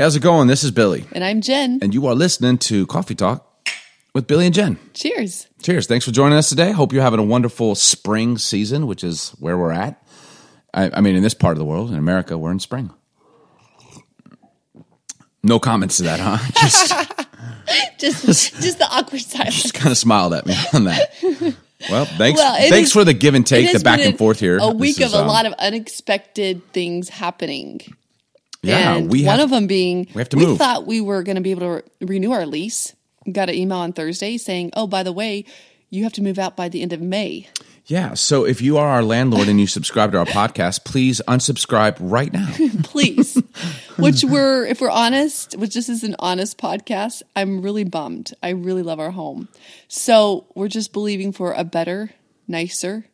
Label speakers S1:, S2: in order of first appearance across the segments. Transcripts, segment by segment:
S1: Hey, how's it going? This is Billy,
S2: And I'm Jen.
S1: and you are listening to Coffee Talk with Billy and Jen.
S2: Cheers.
S1: Cheers. Thanks for joining us today. Hope you're having a wonderful spring season, which is where we're at. I, I mean, in this part of the world, in America, we're in spring. No comments to that, huh? Just,
S2: Just just the awkward silence.
S1: just kind of smiled at me on that. Well, thanks.
S2: Well,
S1: thanks
S2: is-
S1: for the give and take, the back and forth here.
S2: A week
S1: is,
S2: of a
S1: um,
S2: lot of unexpected things happening.
S1: Yeah,
S2: and
S1: we
S2: one of them being
S1: we have to
S2: we
S1: move.
S2: thought we were going to be able to re- renew our lease. Got an email on Thursday saying, "Oh, by the way, you have to move out by the end of May."
S1: Yeah. So if you are our landlord and you subscribe to our podcast, please unsubscribe right now.
S2: Please. which we're if we're honest, which this is an honest podcast, I'm really bummed. I really love our home. So, we're just believing for a better, nicer,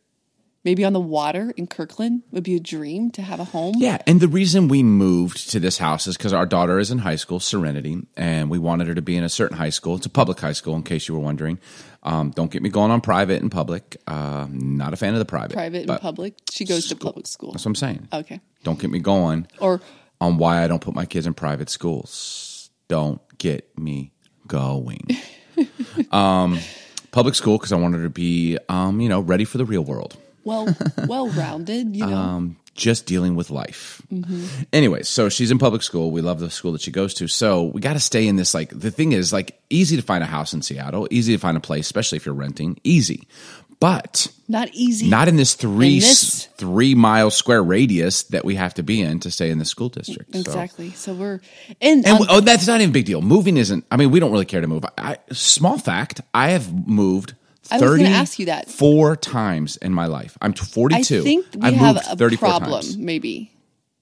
S2: maybe on the water in Kirkland would be a dream to have a home.
S1: Yeah, and the reason we moved to this house is because our daughter is in high school, Serenity, and we wanted her to be in a certain high school. It's a public high school, in case you were wondering. Um, don't get me going on private and public. Uh, not a fan of the private.
S2: Private and public. She goes to public school.
S1: That's what I'm saying.
S2: Okay.
S1: Don't get me going
S2: Or
S1: on why I don't put my kids in private schools. Don't get me going. um, public school because I wanted her to be, um, you know, ready for the real world.
S2: Well well rounded, you know.
S1: um, just dealing with life. Anyway, so she's in public school. We love the school that she goes to. So we got to stay in this. Like the thing is, like easy to find a house in Seattle, easy to find a place, especially if you're renting, easy. But
S2: not easy.
S1: not in this three
S2: In this-
S1: three mile square radius that we have to be in to stay in the school district. So-
S2: exactly. So, we're and,
S1: And
S2: um,
S1: oh, that's not even a big deal. Moving isn't. I mean, we don't really care to move. I, small fact: I have moved.
S2: I was gonna
S1: 30
S2: ask you that.
S1: four times in my life. I'm 42.
S2: I think we
S1: I've
S2: have
S1: moved
S2: a problem
S1: times.
S2: maybe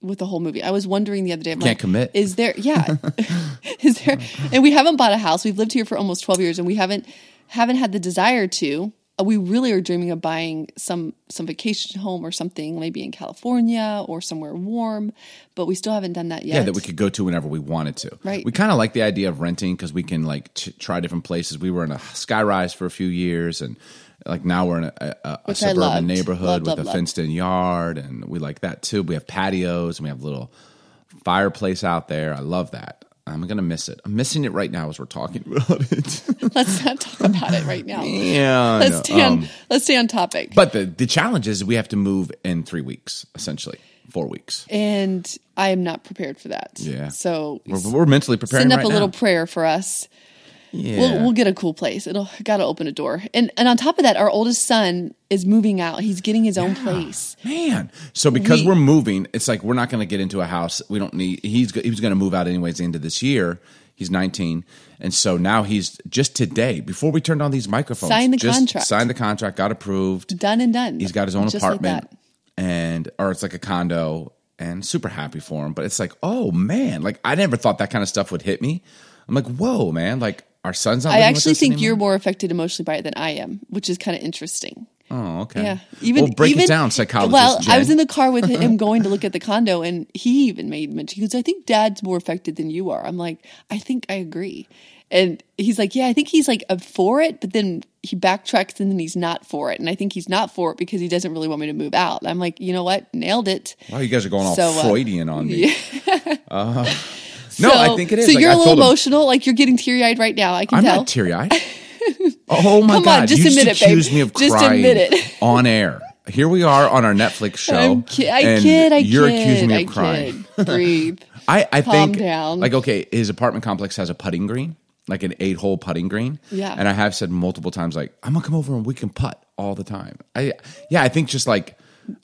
S2: with the whole movie. I was wondering the other day. I'm
S1: Can't
S2: like,
S1: commit.
S2: Is there? Yeah. is there? And we haven't bought a house. We've lived here for almost 12 years, and we haven't haven't had the desire to. Uh, We really are dreaming of buying some some vacation home or something, maybe in California or somewhere warm, but we still haven't done that yet.
S1: Yeah, that we could go to whenever we wanted to.
S2: Right.
S1: We kind of like the idea of renting because we can like t- try different places. We were in a skyrise for a few years, and like now we're in a, a, a suburban
S2: loved.
S1: neighborhood
S2: Loved,
S1: with
S2: loved,
S1: a fenced-in yard, and we like that too. We have patios and we have a little fireplace out there. I love that. I'm gonna miss it. I'm missing it right now as we're talking about it.
S2: Let's not talk about it right now.
S1: yeah,
S2: Let's
S1: know.
S2: stay on,
S1: Um,
S2: let's stay on topic.
S1: but the the challenge is we have to move in three weeks, essentially four weeks.
S2: and I am not prepared for that.
S1: Yeah.
S2: So
S1: We're, we're mentally preparing
S2: send up
S1: right
S2: a little prayer for us.
S1: Yeah.
S2: We'll, we'll get a cool place. It'll got to open a door. And and on top of that, our oldest son is moving out. He's getting his own place.
S1: Man, so because
S2: We-
S1: we, are moving, it's like we're not going to get into a house. We don't need. He's he was going to move out anyways. The end of this year, he's 19, and so now he's just today before we turned on these microphones.
S2: Signed the
S1: just
S2: contract.
S1: Signed the contract. Got approved.
S2: Done and done.
S1: He's got his own
S2: Just like
S1: apartment,
S2: that.
S1: and or it's like a condo, and super happy for him. But it's like, oh man, like I never thought that kind of stuff would hit me. I'm like, whoa, man, like our son's.
S2: I actually think you're more affected emotionally by it than I am, which is kind of interesting.
S1: Oh, okay.
S2: Yeah, even
S1: well, break
S2: even,
S1: it down, psychologist.
S2: Well, I was in the car with him going to look at the condo, and he even made mention. He goes, "I think Dad's more affected than you are." I'm like, "I think I agree," and he's like, "Yeah, I think he's like for it," but then he backtracks and then he's not for it, and I think he's not for it because he doesn't really want me to move out. I'm like, you know what, nailed it.
S1: Wow, you guys are going all
S2: So, uh,
S1: Freudian on me. Uh, no,
S2: So-
S1: I think it is.
S2: So
S1: Like,
S2: you're
S1: I
S2: a little
S1: told him-
S2: emotional, like you're getting teary eyed right now. I can tell.
S1: I'm
S2: tell.
S1: not teary eyed. oh my
S2: Come on,
S1: god!
S2: just
S1: you
S2: admit
S1: just
S2: it, babe.
S1: me of
S2: Just
S1: crying
S2: admit it.
S1: on air. Here we are on our Netflix show.
S2: Ki- I
S1: and
S2: kid. I
S1: you're
S2: kid.
S1: accusing me
S2: I
S1: of crying.
S2: kid. Breathe.
S1: I, I
S2: Calm
S1: think
S2: down.
S1: like okay, his apartment complex has a putting green, like an eight hole putting green.
S2: Yeah.
S1: And I have said multiple times, like, I'm gonna come over and we can putt all the time. I yeah, I think just like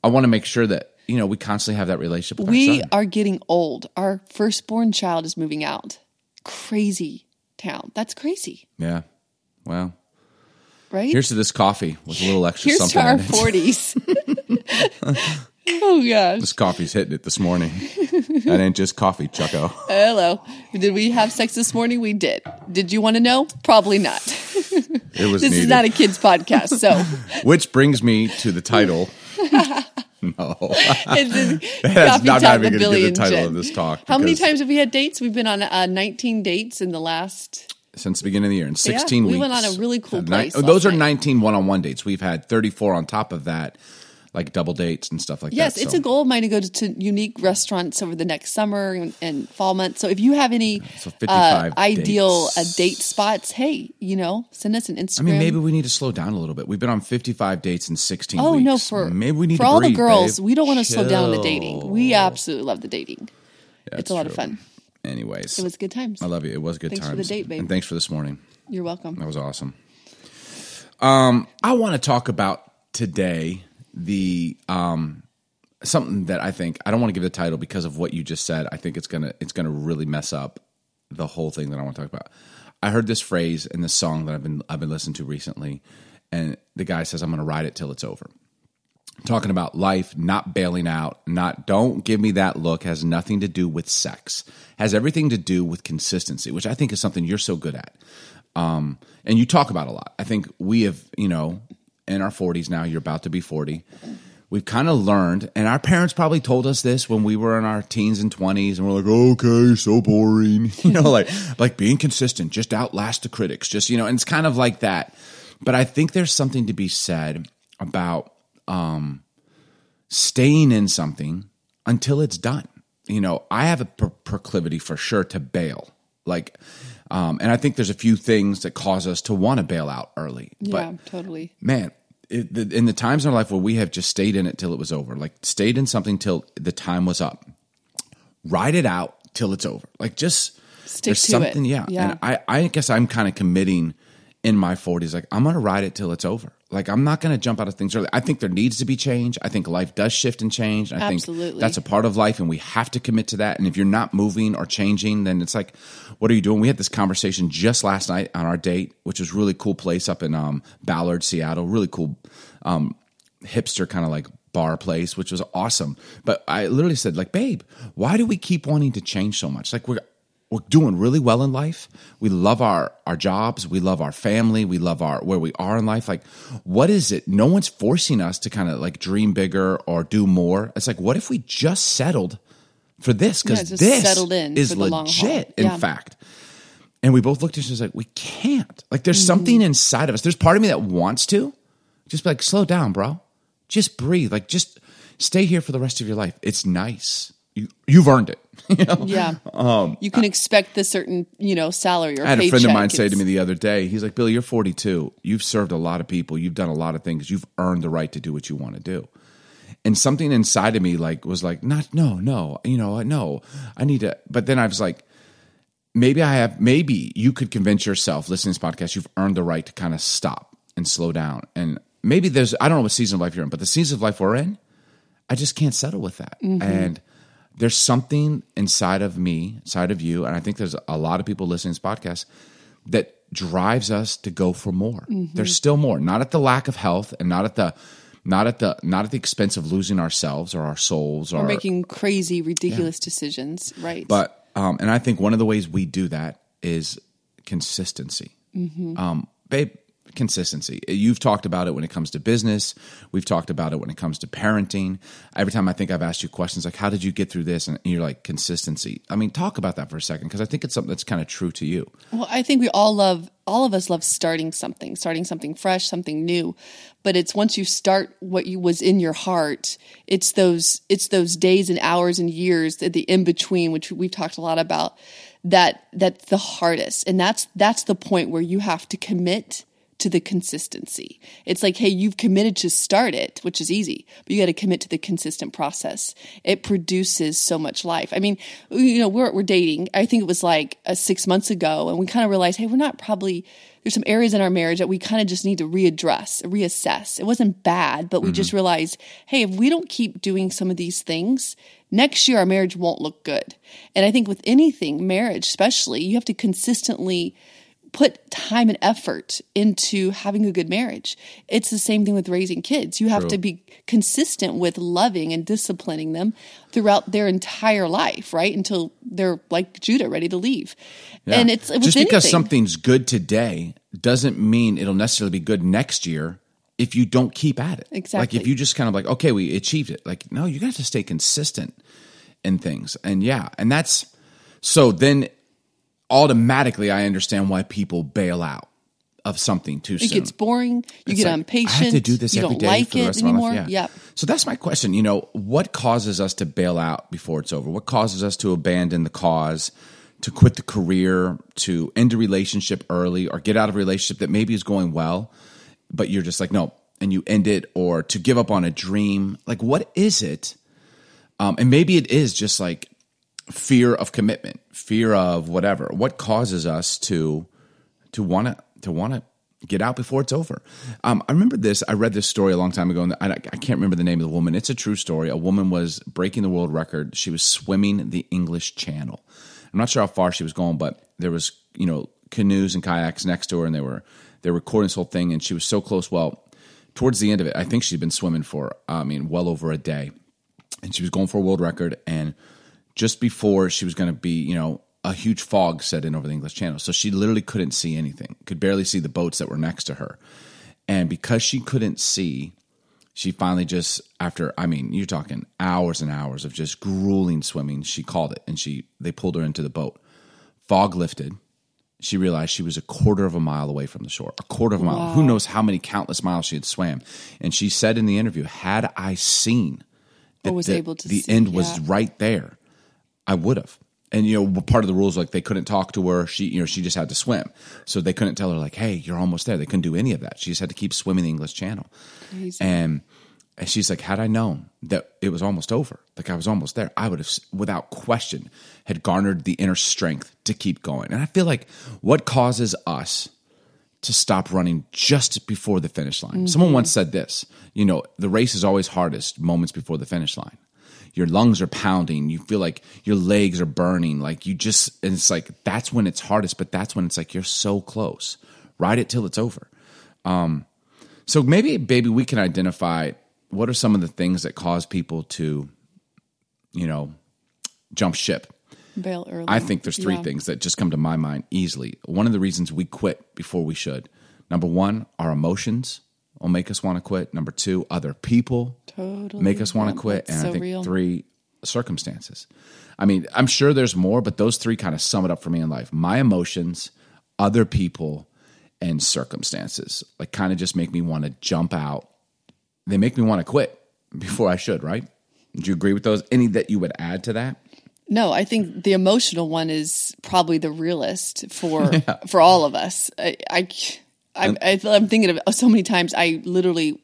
S1: I want to make sure that, you know, we constantly have that relationship with
S2: We are getting old. Our firstborn child is moving out. Crazy town. That's crazy,
S1: Yeah. Wow.
S2: right?
S1: here's to this coffee with a little extra
S2: Here's
S1: something.
S2: to our
S1: in it.
S2: forties. oh gosh.
S1: This coffee's hitting it this morning. that ain't just coffee, Chucko.
S2: Hello. Did we have sex this morning? We did. Did you want to know? Probably not.
S1: It was
S2: This
S1: needed.
S2: is not a kids podcast, so
S1: Which brings me to the title. no, that's not, not even going to be the title of this talk.
S2: How many times have we had dates? We've been on uh, 19 dates in the last.
S1: since the beginning of the year in 16
S2: we
S1: weeks?
S2: went on a really cool place
S1: oh, those
S2: last
S1: are
S2: night.
S1: 19 one-on-one dates. We've had 34 on top of that. Like double dates and stuff like
S2: Yes,
S1: that.
S2: Yes, it's
S1: So-
S2: a goal of mine to go to, to unique restaurants over the next summer and, and fall months. So if you have any
S1: So
S2: uh, ideal uh, date spots, hey, you know, send us an Instagram.
S1: I mean, maybe we need to slow down a little bit. We've been on 55 dates in 16
S2: Oh
S1: weeks.
S2: no, for
S1: maybe we need
S2: for
S1: to
S2: all the girls,
S1: babe.
S2: we don't want to slow down the dating. We absolutely love the dating.
S1: Yeah,
S2: it's a lot of fun.
S1: Anyways,
S2: It was good times.
S1: I love you. It was good
S2: Thanks for the date, babe.
S1: And thanks for this morning.
S2: You're welcome.
S1: That was awesome. Um, I want to talk about today the um something that I think I don't want to give the title because of what you just said. I think it's gonna it's gonna really mess up the whole thing that I want to talk about. I heard this phrase in this song that I've been I've been listening to recently, and the guy says, "I'm gonna ride it till it's over." Talking about life, not bailing out, not don't give me that look has nothing to do with sex. Has everything to do with consistency, which I think is something you're so good at um, and you talk about a lot. I think we have, you know, in our 40s now, you're about to be 40. We've kind of learned, and our parents probably told us this when we were in our teens and 20s, and we're like, okay, so boring. You know, like, like being consistent, just outlast the critics, just, you know, and it's kind of like that. But I think there's something to be said about um, staying in something until it's done. You know, I have a pro- proclivity for sure to bail. Like, um, and I think there's a few things that cause us to want to bail out early.
S2: yeah,
S1: But
S2: totally.
S1: man, in the times in our life where we have just stayed in it till it was over, like stayed in something till the time was up, ride it out till it's over. Like just
S2: Stick
S1: there's
S2: to it.
S1: something, yeah.
S2: Yeah.
S1: And I, I guess I'm kind of committing in my 40s, like I'm going to ride it till it's over. Like I'm not going to jump out of things early. I think there needs to be change. I think life does shift and change. I
S2: Absolutely.
S1: think that's a part of life, and we have to commit to that. And if you're not moving or changing, then it's like, what are you doing? We had this conversation just last night on our date, which was really cool place up in um, Ballard, Seattle. Really cool um, hipster kind of like bar place, which was awesome. But I literally said, like, babe, why do we keep wanting to change so much? Like we're we're doing really well in life. We love our our jobs, we love our family, we love our where we are in life. Like, what is it? No one's forcing us to kind of like dream bigger or do more. It's like, what if we just settled for this? Because
S2: just
S1: this
S2: settled in
S1: is
S2: for the long haul.
S1: legit, in fact. And we both looked at each other like, we can't. Like, there's
S2: Mm-hmm.
S1: something inside of us. There's part of me that wants to just be like, slow down, bro. Just breathe. Like, just stay here for the rest of your life. It's nice. You, you've earned it. you know?
S2: Yeah. you can expect the certain, you know, salary or
S1: Um, I had a friend of mine say to me the other day, he's like, Billy, you're 42. You've served a lot of people. You've done a lot of things. You've earned the right to do what you want to do. And something inside of me like was like, not, no, no, you know, no, I need to. But then I was like, maybe I have, maybe you could convince yourself listening to this podcast, you've earned the right to kind of stop and slow down. And maybe there's, I don't know what season of life you're in, but the season of life we're in, I just can't settle with that. And there's something inside of me, inside of you, and I think there's a lot of people listening to this podcast that drives us to go for more. There's still more, not at the lack of health and not at the not at the not at the expense of losing ourselves or our souls or
S2: We're making crazy, ridiculous decisions, right?
S1: but um, and I think one of the ways we do that is consistency. Um, babe, consistency. You've talked about it when it comes to business. We've talked about it when it comes to parenting. Every time I think I've asked you questions like, "How did you get through this?" and you're like, "Consistency." I mean, talk about that for a second because I think it's something that's kind of true to you.
S2: Well, I think we all love, all of us love starting something, starting something fresh, something new. But it's once you start what you was in your heart, it's those, it's those days and hours and years at the in between, which we've talked a lot about. That that's the hardest, and that's that's the point where you have to commit to the consistency. It's like, hey, you've committed to start it, which is easy, but you got to commit to the consistent process. It produces so much life. I mean, you know, we're we're dating. I think it was like uh, six months ago, and we kind of realized, hey, we're not probably. There's some areas in our marriage that we kind of just need to readdress, reassess. It wasn't bad, but we just realized, hey, if we don't keep doing some of these things, next year our marriage won't look good. And I think with anything, marriage especially, you have to consistently put time and effort into having a good marriage. It's the same thing with raising kids. You have to be consistent with loving and disciplining them throughout their entire life, right? Until they're like Judah, ready to leave. And it's
S1: just because
S2: anything.
S1: something's good today doesn't mean it'll necessarily be good next year if you don't keep at it.
S2: Exactly.
S1: Like if you just kind of like, okay, we achieved it. Like, no, you got to stay consistent in things. And yeah, and that's so then automatically I understand why people bail out. of something too soon.
S2: It gets boring. You
S1: It's
S2: get
S1: like,
S2: impatient.
S1: I have to do this
S2: you
S1: every
S2: don't
S1: day
S2: like
S1: for the
S2: it
S1: rest of my life.
S2: anymore.
S1: Yeah.
S2: Yep.
S1: So that's my question. You know, what causes us to bail out before it's over? What causes us to abandon the cause, to quit the career, to end a relationship early, or get out of a relationship that maybe is going well, but you're just like, no, and you end it, or to give up on a dream? Like, what is it? Um, and maybe it is just like fear of commitment, fear of whatever. What causes us to to want to to want to get out before it's over? Um, I remember this. I read this story a long time ago, and I, I can't remember the name of the woman. It's a true story. A woman was breaking the world record. She was swimming the English Channel. I'm not sure how far she was going, but there was you know canoes and kayaks next to her, and they were they were recording this whole thing, and she was so close. Well, towards the end of it, I think she'd been swimming for I mean well over a day and she was going for a world record. And just before she was going to be, you know, a huge fog set in over the English Channel, so she literally couldn't see anything, could barely see the boats that were next to her. And because she couldn't see, she finally just after I mean, you're talking hours and hours of just grueling swimming, she called it and she they pulled her into the boat. Fog lifted. She realized she was a quarter of a mile away from the shore. A quarter of a mile. Who knows how many countless miles she had swam. And she said in the interview, had I seen
S2: Or was
S1: that
S2: able to
S1: the
S2: see,
S1: end was right there, I would have. And you know, part of the rules like they couldn't talk to her. She, you know, she just had to swim, so they couldn't tell her like, "Hey, you're almost there." They couldn't do any of that. She just had to keep swimming the English Channel. And and she's like, had I known that it was almost over, like I was almost there, I would have, without question, had garnered the inner strength to keep going. And I feel like what causes us to stop running just before the finish line. Someone mm-hmm. once said this, you know, the race is always hardest moments before the finish line. Your lungs are pounding, you feel like your legs are burning, like you just and it's like that's when it's hardest, but that's when it's like you're so close. Ride it till it's over. Um so maybe baby we can identify what are some of the things that cause people to you know jump ship
S2: Bail early.
S1: I think there's three
S2: Yeah.
S1: things that just come to my mind easily. One of the reasons we quit before we should. Number one, our emotions will make us want to quit. Number two, other people
S2: Totally.
S1: make us want to quit. And I think
S2: real.
S1: three, circumstances. I mean, I'm sure there's more, but those three kind of sum it up for me in life. My emotions, other people, and circumstances. Like kind of just make me want to jump out. They make me want to quit before I should, right? Do you agree with those? Any that you would add to that?
S2: No, I think the emotional one is probably the realist for for all of us. I, I, I, I I'm thinking of so many times I literally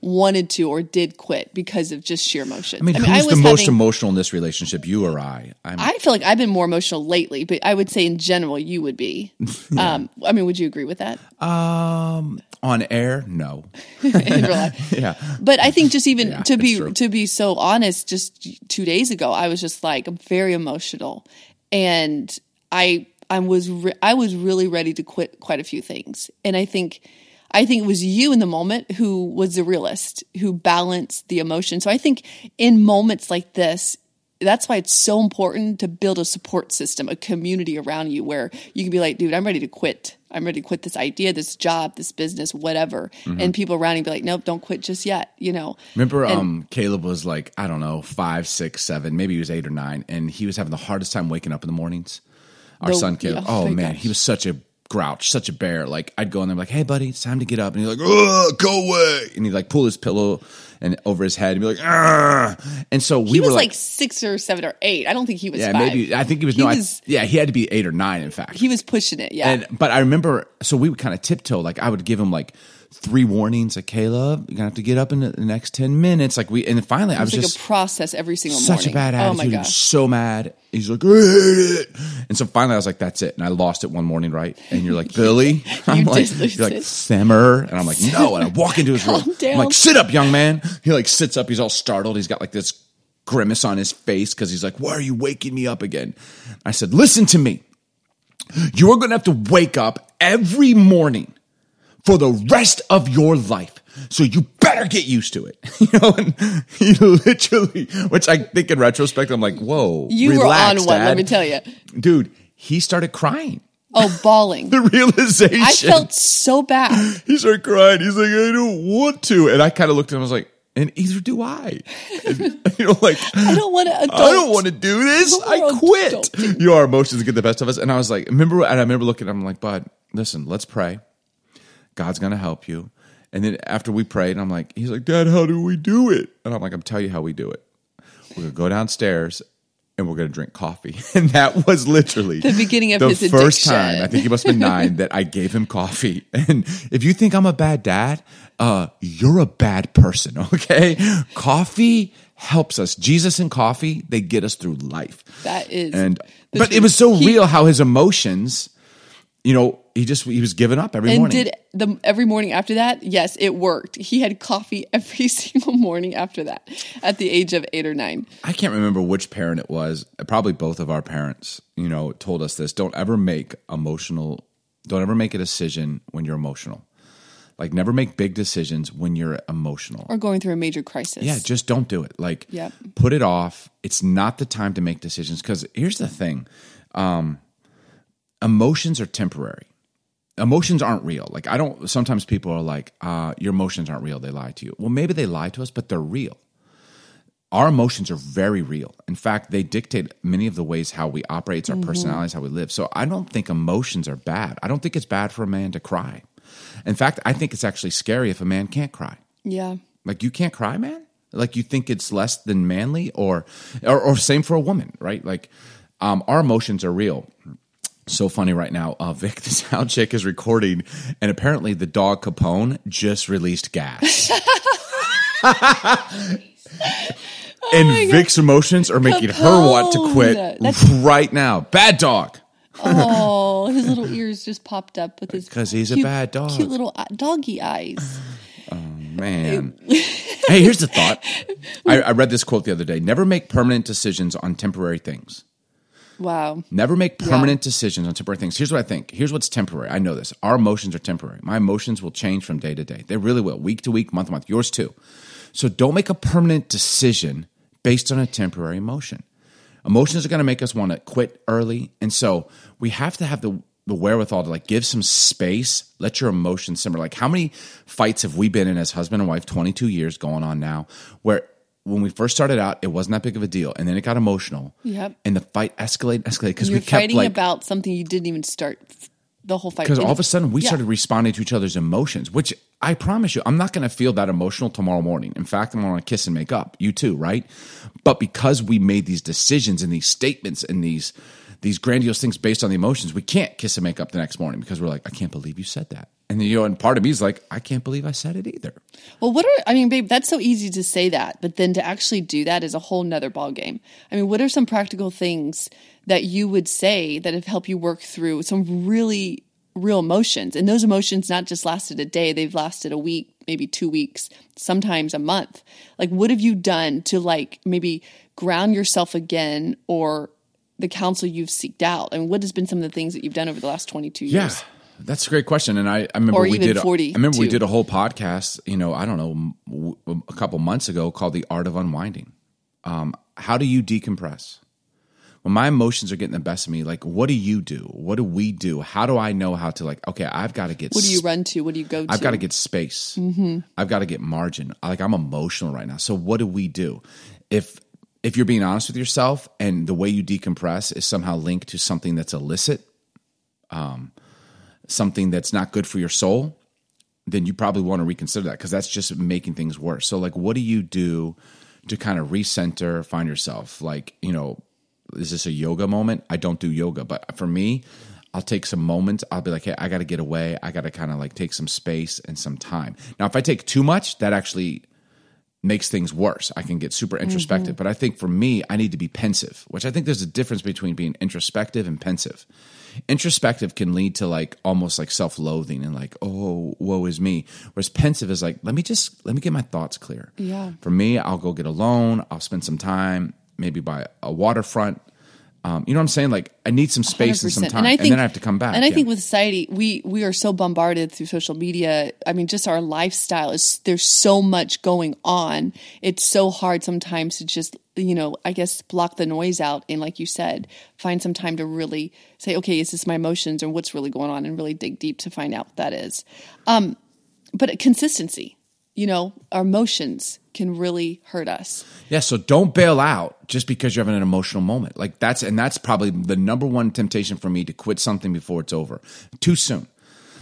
S2: wanted to or did quit because of just sheer emotion.
S1: I mean, who's the
S2: was
S1: most
S2: having-
S1: emotional in this relationship, you or I? I'm,
S2: I feel like I've been more emotional lately, but I would say in general you would be. um, I mean, would you agree with that?
S1: um, on air, no.
S2: In real life?
S1: Yeah,
S2: But I think just even
S1: Yeah,
S2: to be to be so honest, just two days ago, I was just like very emotional, and I I was re- I was really ready to quit quite a few things, and I think I think it was you in the moment who was the realist who balanced the emotion. So I think in moments like this. That's why it's so important to build a support system, a community around you where you can be like, dude, I'm ready to quit. I'm ready to quit this idea, this job, this business, whatever.
S1: Mm-hmm.
S2: And people around you be like, nope, don't quit just yet. You know,
S1: remember, um, Caleb was like, I don't know, five, six, seven, maybe he was eight or nine, and he was having the hardest time waking up in the mornings. Our
S2: The-
S1: son Caleb,
S2: yeah, oh
S1: man,
S2: gosh.
S1: he was such a grouch, such a bear. Like I'd go in there, like, hey buddy, it's time to get up, and he's like, Ugh, go away, and he'd like pull his pillow and over his head and be like, Ugh. and so we
S2: he
S1: were
S2: was
S1: like,
S2: like, six or seven or eight. I don't think he was
S1: yeah,
S2: five.
S1: maybe I think he was
S2: He
S1: no, I- yeah, he had to be eight or nine, in fact.
S2: he was pushing it. Yeah.
S1: And but I remember, so we would kind of tiptoe. Like I would give him like three warnings, like Caleb, you're gonna have to get up in the, next ten minutes. Like we, and finally, I was
S2: like
S1: just
S2: a process every single
S1: such
S2: morning.
S1: a bad attitude.
S2: Oh my gosh.
S1: so mad. He's like, I hate it. And so finally, I was like, that's it. And I lost it one morning, right? And you're like, Billy, I'm like, you're like simmer, and I'm like, no. And I walk into his room.
S2: Down.
S1: I'm like, sit up, young man. He like sits up. He's all startled. He's got like this grimace on his face because he's like, why are you waking me up again? I said, listen to me. You are going to have to wake up every morning for the rest of your life. So you better get used to it. You know, and he literally, which I think in retrospect, I'm like, whoa.
S2: You
S1: relax,
S2: were on one,
S1: Dad.
S2: let me tell you.
S1: Dude, he started crying.
S2: Oh, bawling.
S1: The realization.
S2: I felt so bad.
S1: he started crying. He's like, I don't want to. And I kind of looked at him. I was like, and either do I. And, you know, like,
S2: I don't want to.
S1: I don't want to do this.
S2: We're
S1: I quit.
S2: adulting.
S1: You know, our emotions get the best of us. And I was like, remember, and I remember looking at him like, bud, listen, let's pray. God's going to help you. And then after we prayed, I'm like, he's like, Dad, how do we do it? And I'm like, I'm tell you how we do it. We're going to go downstairs and we're going to drink coffee. And that was literally
S2: The beginning of
S1: the
S2: his
S1: first
S2: addiction.
S1: time. I think he must have been nine that I gave him coffee. And if you think I'm a bad dad, uh, you're a bad person. Okay, coffee helps us. Jesus and coffee, they get us through life.
S2: That is
S1: And but it was so
S2: He-
S1: real how his emotions, you know, he just he was giving up every
S2: And
S1: morning.
S2: did the every morning after that? Yes, it worked. He had coffee every single morning after that at the age of eight or nine.
S1: I can't remember which parent it was. Probably both of our parents, you know, told us this. Don't ever make emotional, don't ever make a decision when you're emotional. Like, never make big decisions when you're emotional.
S2: Or going through a major crisis.
S1: Yeah, just don't do it. Like,
S2: Yep.
S1: put it off. It's not the time to make decisions. Because here's the thing um, emotions are temporary. Emotions aren't real. Like, I don't, sometimes people are like, uh, your emotions aren't real. They lie to you. Well, maybe they lie to us, but they're real. Our emotions are very real. In fact, they dictate many of the ways how we operate, it's our personalities, how we live. So I don't think emotions are bad. I don't think it's bad for a man to cry. In fact, I think it's actually scary if a man can't cry.
S2: Yeah.
S1: Like you can't cry, man. Like you think it's less than manly, or or, or same for a woman, right? Like um, our emotions are real. So funny right now. Uh, Vic, the sound chick, is recording, and apparently the dog Capone just released gas. and Vic's emotions are making her want to quit
S2: That's-
S1: right now. Bad dog.
S2: Oh, his little ears just popped up with his
S1: 'Cause he's a
S2: cute-
S1: bad dog.
S2: Cute little doggy eyes.
S1: Oh man. hey, here's the thought. I, I read this quote the other day. Never make permanent decisions on temporary things.
S2: Wow.
S1: Never make permanent decisions on temporary things. Here's what I think. Here's what's temporary. I know this. Our emotions are temporary. My emotions will change from day to day. They really will. Week to week, month to month. Yours too. So don't make a permanent decision based on a temporary emotion. Emotions are going to make us want to quit early. And so we have to have the, the wherewithal to like give some space, let your emotions simmer. Like how many fights have we been in as husband and wife, 22 years going on now, where when we first started out, it wasn't that big of a deal. And then it got emotional.
S2: Yep.
S1: And the fight escalated, escalated because we kept
S2: fighting
S1: like,
S2: about something you didn't even start the whole fight.
S1: because all of a sudden we
S2: Yeah.
S1: started responding to each other's emotions, which I promise you, I'm not going to feel that emotional tomorrow morning. In fact, I'm going to kiss and make up. You too, right? But because we made these decisions and these statements and these these grandiose things based on the emotions, we can't kiss and make up the next morning because we're like, I can't believe you said that. And you know, and part of me is like, I can't believe I said it either.
S2: Well, what are I mean, babe? That's so easy to say that, but then to actually do that is a whole nother ball game. I mean, what are some practical things that you would say that have helped you work through some really real emotions? And those emotions not just lasted a day; they've lasted a week, maybe two weeks, sometimes a month. Like, what have you done to like maybe ground yourself again, or the counsel you've seeked out? And what has been some of the things that you've done over the last twenty two
S1: Yeah,
S2: years?
S1: That's a great question. And I, I remember we did. a-
S2: 40
S1: I remember we did a whole podcast. You know, I don't know, a couple months ago called "The Art of Unwinding." Um, how do you decompress? When my emotions are getting the best of me, like what do you do? What do we do? How do I know how to like? Okay, I've got to get.
S2: What do you run to? What do you go to?
S1: I've got to get space. I've got to get margin. Like I'm emotional right now. So what do we do? If if you're being honest with yourself and the way you decompress is somehow linked to something that's illicit, um, something that's not good for your soul, then you probably want to reconsider that because that's just making things worse. So like, what do you do to kind of recenter, find yourself? Like, you know, is this a yoga moment? I don't do yoga, but for me, I'll take some moments. I'll be like, hey, I got to get away. I got to kind of like take some space and some time. Now, if I take too much, that actually makes things worse. I can get super mm-hmm. introspective. But I think for me, I need to be pensive, which I think there's a difference between being introspective and pensive. Introspective can lead to like almost like self loathing and like, oh, woe is me. Whereas pensive is like, let me just, let me get my thoughts clear.
S2: Yeah.
S1: For me, I'll go get alone. I'll spend some time, maybe by a waterfront. Um, you know what I'm saying? Like I need some space and some
S2: 100%.
S1: time, and, then I have to come back.
S2: And I
S1: Yeah.
S2: think with society, we we are so bombarded through social media. I mean, just our lifestyle is there's so much going on. It's so hard sometimes to just you know, I guess block the noise out and, like you said, find some time to really say, okay, is this my emotions or what's really going on, and really dig deep to find out what that is. Um, but consistency, you know, our emotions can really hurt us.
S1: Yeah, so don't bail out just because you're having an emotional moment. Like that's and that's probably the number one temptation for me to quit something before it's over. Too soon.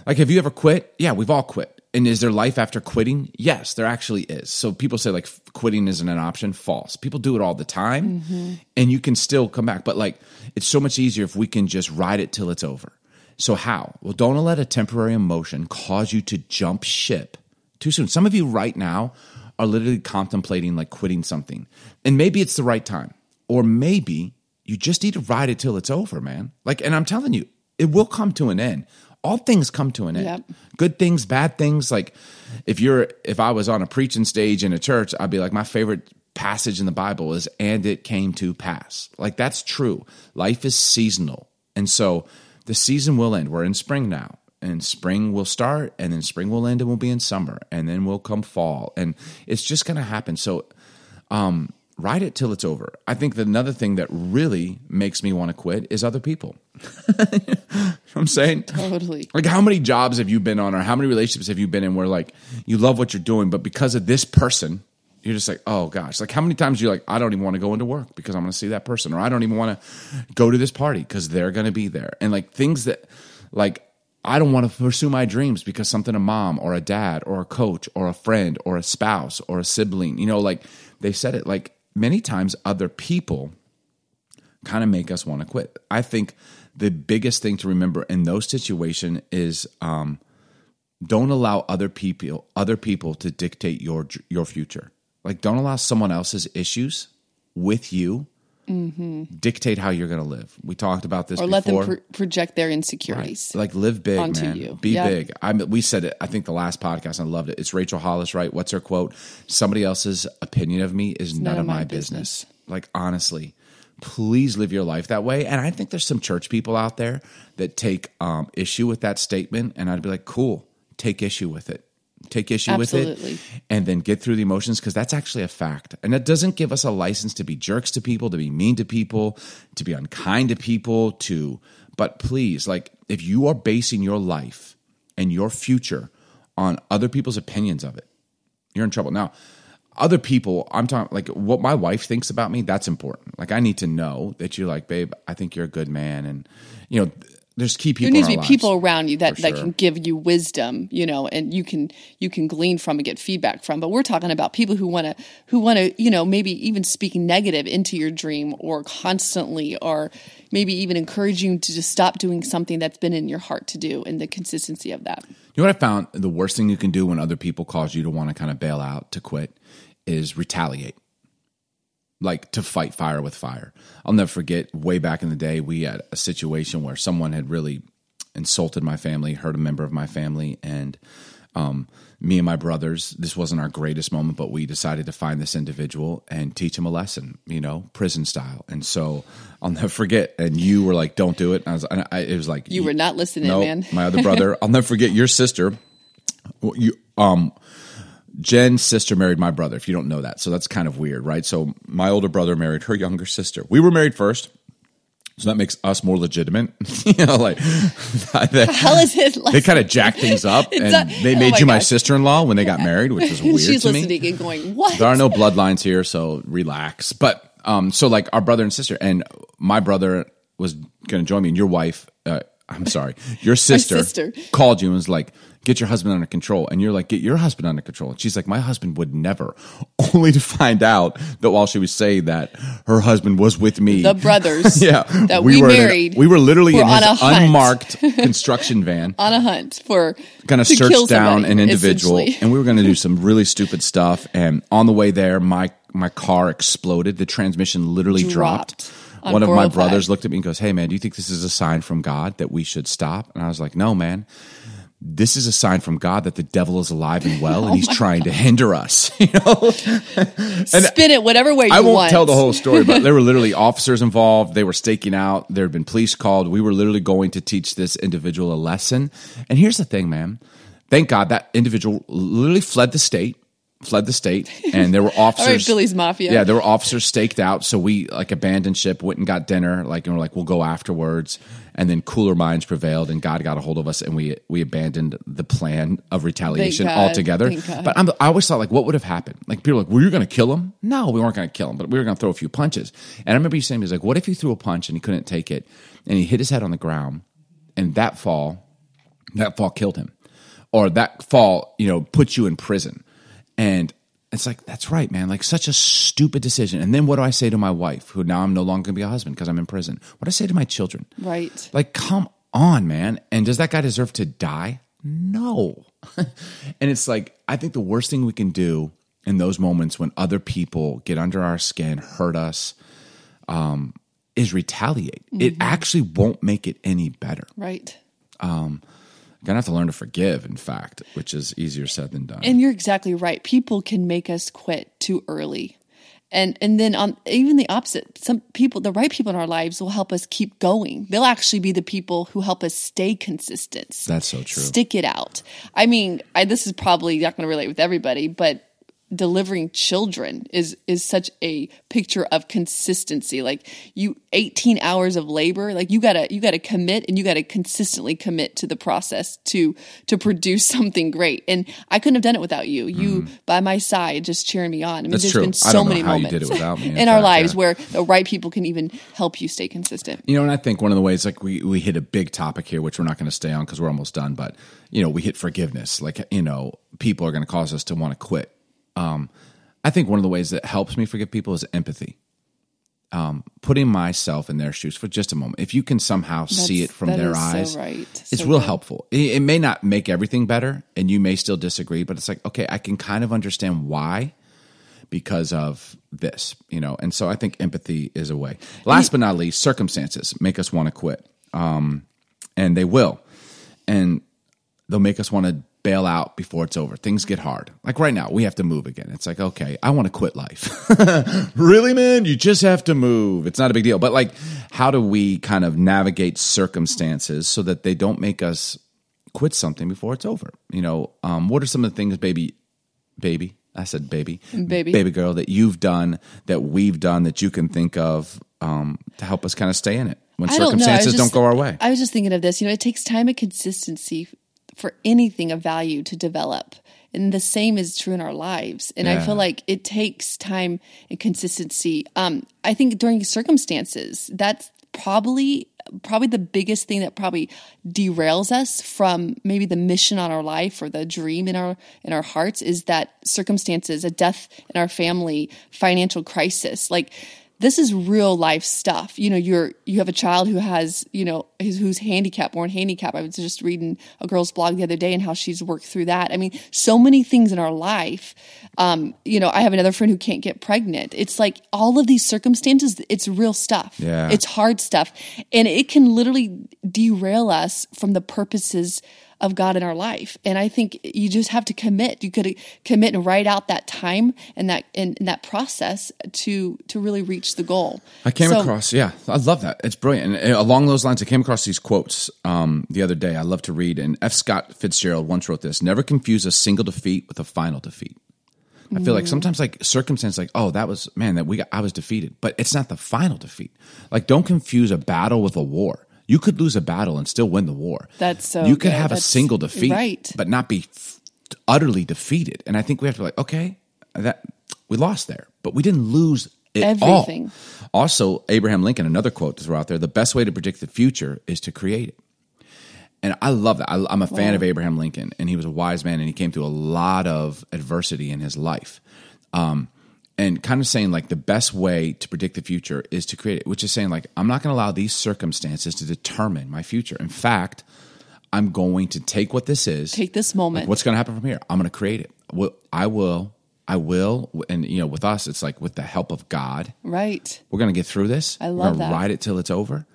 S1: Like, have you ever quit? Yeah, we've all quit. And is there life after quitting? Yes, there actually is. So people say like quitting isn't an option. False. People do it all the time mm-hmm. and you can still come back. But like, it's so much easier if we can just ride it till it's over. So how? Well, don't let a temporary emotion cause you to jump ship too soon. Some of you right now are literally contemplating like quitting something. And maybe it's the right time. Or maybe you just need to ride it till it's over, man. Like, and I'm telling you, it will come to an end. All things come to an end. Yep. Good things, bad things. Like if you're if I was on a preaching stage in a church, I'd be like, my favorite passage in the Bible is and it came to pass. Like that's true. Life is seasonal. And so the season will end. We're in spring now. And spring will start and then spring will end and we'll be in summer and then we'll come fall. And it's just gonna happen. So um ride it till it's over. I think that another thing that really makes me want to quit is other people. you know I'm saying
S2: totally.
S1: Like how many jobs have you been on, or how many relationships have you been in where like you love what you're doing, but because of this person, you're just like, oh gosh. Like how many times you're like, I don't even want to go into work because I'm going to see that person, or I don't even want to go to this party because they're going to be there, and like things that like. I don't want to pursue my dreams because something a mom or a dad or a coach or a friend or a spouse or a sibling, you know, like they said it like many times other people kind of make us want to quit. I think the biggest thing to remember in those situations is um, don't allow other people other people to dictate your your future. Like don't allow someone else's issues with you mm-hmm. dictate how you're going to live. We talked about this,
S2: or
S1: before.
S2: let them pro- project their insecurities.
S1: Right. Like live big, onto man. You. Be big. I we said it. I think the last podcast. I loved it. It's Rachel Hollis, right? What's her quote? Somebody else's opinion of me is none, none, of my, my business. business. Like honestly, please live your life that way. And I think there's some church people out there that take um, issue with that statement, and I'd be like, cool, take issue with it take issue Absolutely. with it and then get through the emotions because that's actually a fact. And it doesn't give us a license to be jerks to people, to be mean to people, to be unkind to people, to but please, like if you are basing your life and your future on other people's opinions of it, you're in trouble. Now, other people, I'm talking like what my wife thinks about me, that's important. Like I need to know that you're like, babe, I think you're a good man and you know, there's key people.
S2: There needs to be lives, people around you that, sure. that can give you wisdom, you know, and you can you can glean from and get feedback from. But we're talking about people who want to who want to you know maybe even speak negative into your dream or constantly or maybe even encourage you to just stop doing something that's been in your heart to do and the consistency of that.
S1: You know what I found? The worst thing you can do when other people cause you to want to kind of bail out to quit is retaliate like to fight fire with fire. I'll never forget way back in the day, we had a situation where someone had really insulted my family, hurt a member of my family, and um, me and my brothers, this wasn't our greatest moment, but we decided to find this individual and teach him a lesson, you know, prison style. And so I'll never forget. And you were like, "Don't do it." And I was, and I, it was like
S2: you were not listening, no, man.
S1: my other brother, I'll never forget your sister. You um Jen's sister married my brother, if you don't know that. So that's kind of weird, right? So my older brother married her younger sister. We were married first. So that makes us more legitimate. you know, like
S2: they, is it?
S1: Like, they kind of jack things up, and they made oh my you my sister in law when they got married, which is weird
S2: She's
S1: to
S2: listening me. and going, "What?"
S1: There are no bloodlines here, so relax. But um, so like our brother and sister, and my brother was going to join me, and your wife, uh, I'm sorry, your sister, sister called you and was like, get your husband under control. And you're like, get your husband under control. And she's like, my husband would never. Only to find out that while she was saying that, her husband was with me.
S2: The brothers.
S1: yeah.
S2: That we, we were
S1: married. We were literally in his unmarked construction van.
S2: on a hunt for.
S1: Going to search down an individual. And we were going to do some really stupid stuff. And on the way there, my, my car exploded. The transmission literally dropped. dropped one of my oh brothers looked at me and goes, Hey man, do you think this is a sign from God that we should stop? And I was like, No, man this is a sign from God that the devil is alive and well, and oh he's trying God. to hinder us. You know, and
S2: spin it whatever way. You want.
S1: I won't
S2: want.
S1: tell the whole story, but there were literally officers involved. They were staking out. There had been police called. We were literally going to teach this individual a lesson. And here's the thing, man. Thank God that individual literally fled the state fled the state and there were officers
S2: All right, Billy's mafia.
S1: Yeah there were officers staked out so we like abandoned ship went and got dinner like and we're like we'll go afterwards. And then cooler minds prevailed and god got a hold of us and we we abandoned the plan of retaliation altogether. But I'm, i always thought like what would have happened? Like people were like were you going to kill him? No we weren't going to kill him but we were going to throw a few punches. And i remember you saying he was like what if you threw a punch and he couldn't take it and he hit his head on the ground and that fall that fall killed him. Or that fall you know put you in prison and it's like that's right man. Like such a stupid decision. And then what do i say to my wife who now i'm no longer going to be a husband because i'm in prison? What do i say to my children?
S2: Right.
S1: like come on man. And does that guy deserve to die? No. And it's like i think the worst thing we can do in those moments when other people get under our skin hurt us um, is retaliate. It actually won't make it any better.
S2: Right.
S1: Gonna have to learn to forgive in fact which is easier said than done
S2: And you're exactly right. People can make us quit too early. And and then on even the opposite, some people, the right people in our lives will help us keep going. They'll actually be the people who help us stay consistent.
S1: That's so true.
S2: Stick it out. I mean, I, this is probably not going to relate with everybody, but delivering children is is such a picture of consistency like you 18 hours of labor like you got to you got to commit and you got to consistently commit to the process to to produce something great and i couldn't have done it without you you mm-hmm. by my side just cheering me on i mean.
S1: That's
S2: there's
S1: true.
S2: been so many moments
S1: did it without me, in
S2: in our lives
S1: yeah.
S2: where the right people can even help you stay consistent
S1: You know, and I think one of the ways, like we we hit a big topic here, which we're not going to stay on because we're almost done. But you know, we hit forgiveness. Like you know, people are going to cause us to want to quit. Um, I think one of the ways that helps me forgive people is empathy. Um, putting myself in their shoes for just a moment. If you can somehow see it from their
S2: is so
S1: eyes,
S2: right.
S1: it's
S2: So
S1: real helpful. It, it may not make everything better, and you may still disagree, but it's like okay, I can kind of understand why because of this, you know. And so I think empathy is a way. Last but not least, circumstances make us want to quit, um, and they will, and they'll make us want to bail out before it's over. Things get hard. Like right now, we have to move again. It's like okay, I want to quit life. really, man? You just have to move. It's not a big deal. But like, how do we kind of navigate circumstances so that they don't make us quit something before it's over? You know, um, what are some of the things, baby? Baby, I said baby,
S2: Baby.
S1: baby girl, that you've done, that we've done, that you can think of um, to help us kind of stay in it when
S2: I don't know. I was
S1: circumstances don't go our way.
S2: I was just thinking of this. You know, it takes time and consistency for anything of value to develop. And the same is true in our lives. And I feel like it takes time and consistency. Um, I think during circumstances, that's probably probably the biggest thing that probably derails us from maybe the mission on our life or the dream in our in our hearts is that circumstances, a death in our family, financial crisis. Like this is real life stuff. You know, you're you have a child who has, you know, who's, who's handicapped, born handicapped. I was just reading a girl's blog the other day and how she's worked through that. I mean, so many things in our life. Um, you know, I have another friend who can't get pregnant. It's like all of these circumstances. It's real stuff.
S1: Yeah.
S2: it's hard stuff, and it can literally derail us from the purposes of God in our life. And I think you just have to commit. You could commit and write out that time and that and, and that process to to really reach the goal.
S1: I came
S2: So-
S1: across, yeah, I love that. It's brilliant. And uh, along those lines, I came across these quotes um, the other day. I love to read. And F. Scott Fitzgerald once wrote this: "Never confuse a single defeat with a final defeat." I feel
S2: Mm.
S1: like sometimes, like circumstance, like oh, that was man, that we got, I was defeated, but it's not the final defeat. Like, don't confuse a battle with a war. You could lose a battle and still win the war.
S2: That's so
S1: You could
S2: good.
S1: have a single defeat,
S2: right.
S1: but not be f- utterly defeated. And I think we have to be like, okay, that we lost there, but we didn't lose it
S2: Everything.
S1: all. Also, Abraham Lincoln, another quote to throw out there: "The best way to predict the future is to create it." And I love that. I, I'm a fan
S2: Wow.
S1: of Abraham Lincoln, and he was a wise man, and he came through a lot of adversity in his life. Um, and kind of saying like the best way to predict the future is to create it, which is saying like I'm not going to allow these circumstances to determine my future. In fact, I'm going to take what this is,
S2: Take this moment.
S1: like, what's going to happen from here? I'm going to create it. Well, I will. I will. And you know, with us, it's like with the help of God,
S2: right.
S1: we're going to get through this.
S2: I
S1: We're
S2: love
S1: gonna
S2: that.
S1: Ride it till it's over,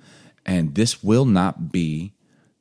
S1: and this will not be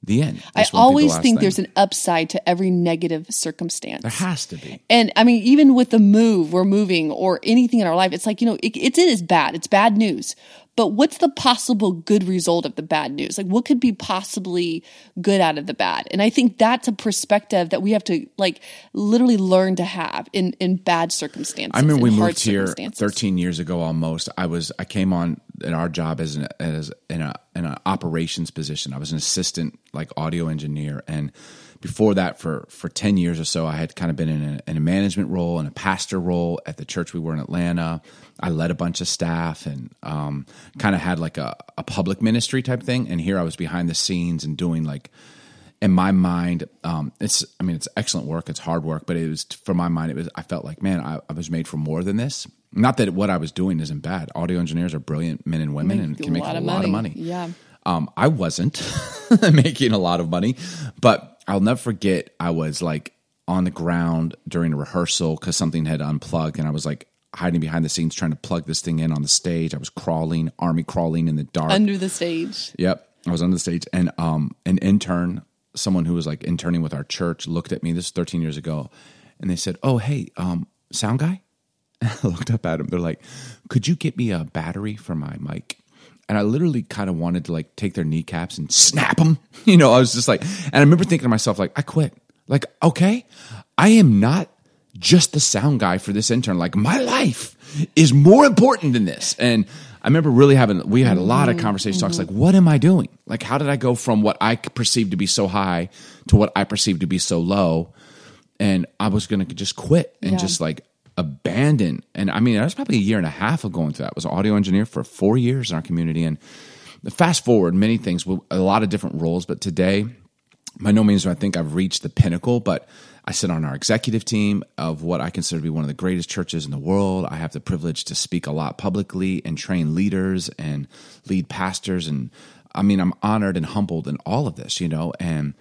S1: the end.
S2: I
S1: This won't the
S2: always think
S1: thing.
S2: there's an upside to every negative circumstance.
S1: There has to be.
S2: And I mean, even with the move, we're moving or anything in our life, it's like, you know, it, it is bad. It's bad news. But what's the possible good result of the bad news? Like, what could be possibly good out of the bad? And I think that's a perspective that we have to, like, literally learn to have in, in bad circumstances.
S1: I remember we moved here 13 years ago almost. I was I came on in our job as an as in a in an operations position. I was an assistant like audio engineer and before that for for 10 years or so I had kind of been in a, in a management role and a pastor role at the church we were in Atlanta. I led a bunch of staff and um, kind of had like a, a public ministry type thing and here I was behind the scenes and doing like in my mind, um, it's I mean it's excellent work, it's hard work, but it was for my mind, it was I felt like man, I, I was made for more than this. Not that what I was doing isn't bad. Audio engineers are brilliant men and women and can make a lot of money.
S2: Yeah.
S1: Um, I wasn't making a lot of money, but I'll never forget. I was like on the ground during a rehearsal because something had unplugged, and I was like hiding behind the scenes trying to plug this thing in on the stage. I was crawling, army crawling in the dark
S2: under the stage.
S1: Yep, I was under the stage, and um, an intern, someone who was like interning with our church, looked at me. This is 13 years ago, and they said, "Oh, hey, um, sound guy." And I looked up at him. They're like, "Could you get me a battery for my mic?" And I literally kind of wanted to like take their kneecaps and snap them. You know, I was just like, and I remember thinking to myself, like, I quit. Like, okay, I am not just the sound guy for this intern. Like, my life is more important than this. And I remember really having, we had a lot of mm-hmm, conversation talks mm-hmm. like, what am I doing? Like, how did I go from what I perceived to be so high to what I perceived to be so low? And I was going to just quit and
S2: Yeah.
S1: just like abandon. And I mean, I was probably a year and a half of going through that. I was an audio engineer for four years in our community. And fast forward, many things, with a lot of different roles. But today, by no means do I think I've reached the pinnacle, but I sit on our executive team of what I consider to be one of the greatest churches in the world. I have the privilege to speak a lot publicly and train leaders and lead pastors. And I mean, I'm honored and humbled in all of this, you know, and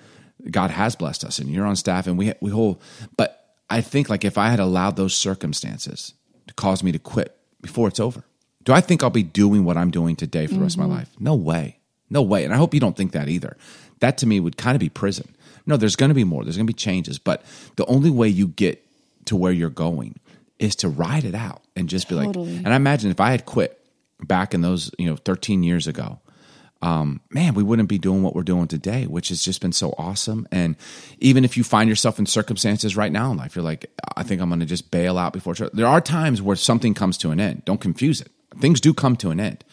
S1: God has blessed us and you're on staff and we, we hold, but I think like if I had allowed those circumstances to cause me to quit before it's over, do I think I'll be doing what I'm doing today for the rest of my mm-hmm. life? No way. No way. And I hope you don't think that either. That to me would kind of be prison. No, there's going to be more. There's going to be changes. But the only way you get to where you're going is to ride it out and just be like, and I imagine if I had quit back in those, you know, 13 years ago, um, man, we wouldn't be doing what we're doing today, which has just been so awesome. And even if you find yourself in circumstances right now in life, you're like, I think I'm going to just bail out before church. There are times where something comes to an end. Don't confuse it. Things do come to an end.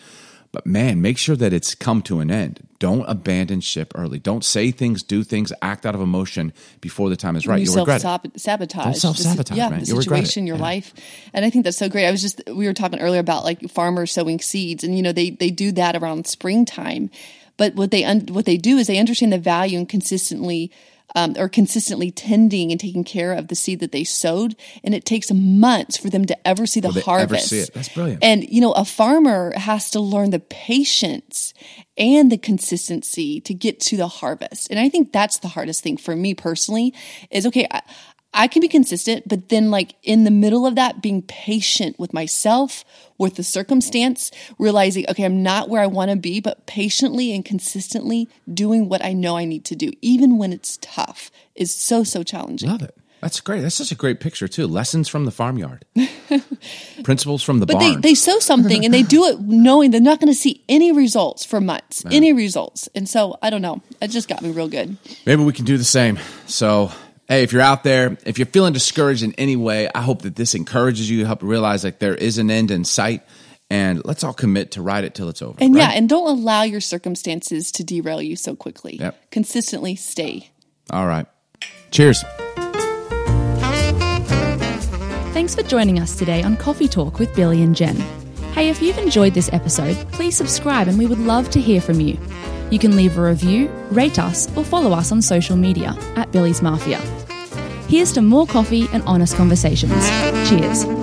S1: But man, make sure that it's come to an end. Don't abandon ship early. Don't say things, do things, act out of emotion before the time is right.
S2: you
S1: You'll regret it.
S2: self sabotage.
S1: Don't self-sabotage,
S2: Yeah,
S1: man.
S2: the
S1: You'll
S2: situation, your
S1: Yeah.
S2: life, and I think that's so great. I was just we were talking earlier about like farmers sowing seeds, and you know they they do that around springtime. But what they un, what they do is they understand the value and consistently. Um, or consistently tending and taking care of the seed that they sowed, and it takes months for them to ever see the harvest.
S1: see it. That's brilliant.
S2: And you know, a farmer has to learn the patience and the consistency to get to the harvest. And I think that's the hardest thing for me personally is okay, I, I can be consistent, but then like in the middle of that, being patient with myself, with the circumstance, realizing, okay, I'm not where I want to be, but patiently and consistently doing what I know I need to do, even when it's tough, is so, so challenging.
S1: Love it. That's great. That's such a great picture too. Lessons from the farmyard, principles from the
S2: But they,
S1: barn.
S2: they sow something and they do it knowing they're not going to see any results for months, any results. And so I don't know. It just got me real good.
S1: Maybe we can do the same. So, hey, if you're out there, if you're feeling discouraged in any way, I hope that this encourages you, to help realize like there is an end in sight, and let's all commit to ride it till it's over.
S2: And yeah, and don't allow your circumstances to derail you so quickly.
S1: Yep.
S2: Consistently stay.
S1: all right. Cheers.
S3: Thanks for joining us today on Coffee Talk with Billy and Jen. Hey, if you've enjoyed this episode, please subscribe and we would love to hear from you. You can leave a review, rate us, or follow us on social media at Billy Huffman. Here's to more coffee and honest conversations. Cheers.